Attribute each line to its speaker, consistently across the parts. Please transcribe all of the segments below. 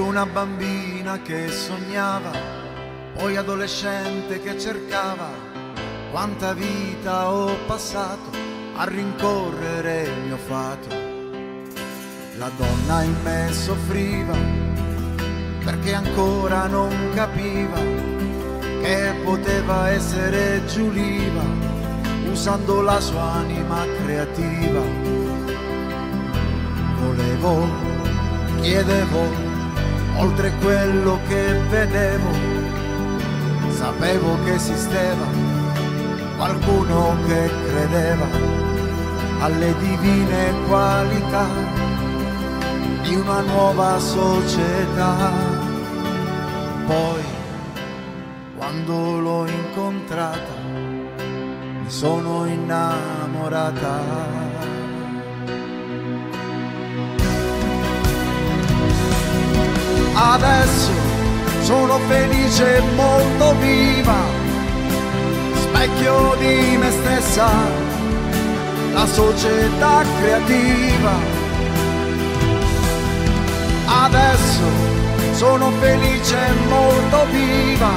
Speaker 1: una bambina che sognava, poi adolescente che cercava quanta vita ho passato a rincorrere il mio fato. La donna in me soffriva perché ancora non capiva che poteva essere Giuliva usando la sua anima creativa. Volevo, chiedevo, oltre quello che vedevo, sapevo che esisteva qualcuno che credeva alle divine qualità di una nuova società. Poi, quando l'ho incontrata, mi sono innamorata. Adesso sono felice e molto viva, specchio di me stessa, la società creativa. Adesso sono felice e molto viva,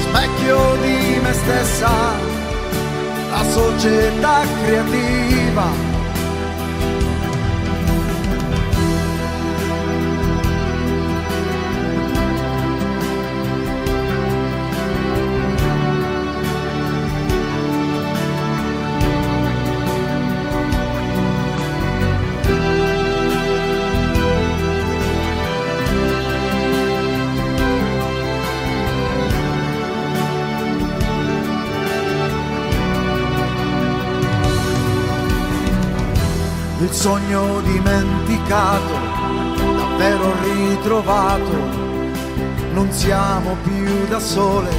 Speaker 1: specchio di me stessa, la società creativa. Il sogno dimenticato, davvero ritrovato. Non siamo più da sole,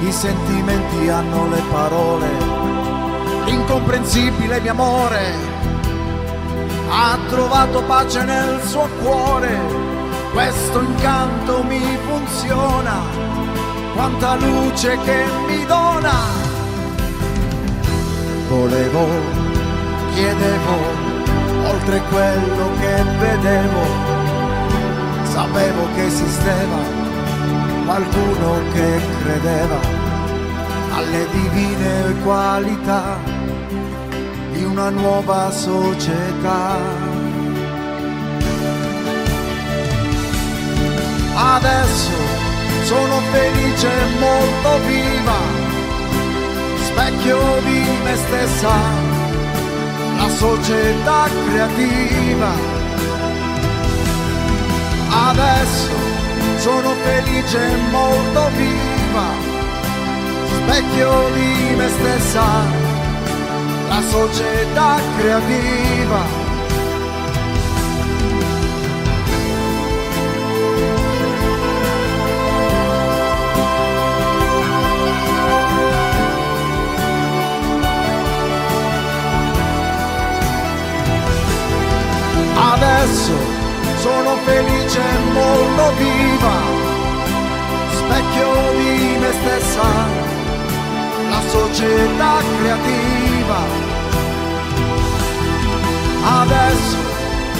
Speaker 1: i sentimenti hanno le parole. Incomprensibile mio amore, ha trovato pace nel suo cuore. Questo incanto mi funziona, quanta luce che mi dona. Volevo chiedevo, oltre quello che vedevo, sapevo che esisteva qualcuno che credeva alle divine qualità di una nuova società. Adesso sono felice e molto viva, specchio di me stessa la società creativa. Adesso sono felice e molto viva, specchio di me stessa, la società creativa. Società creativa. Adesso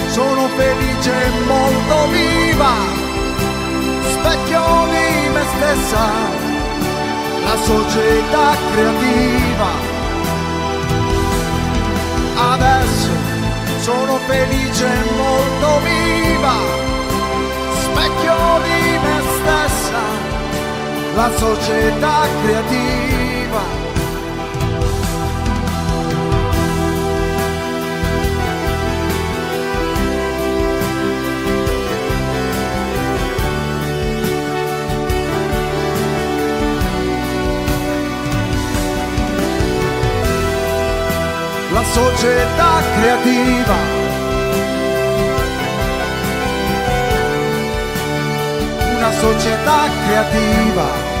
Speaker 1: sono felice e molto viva, specchio di me stessa, la società creativa. Adesso sono felice e molto viva, specchio di me stessa, la società creativa. Società creativa. Una società creativa.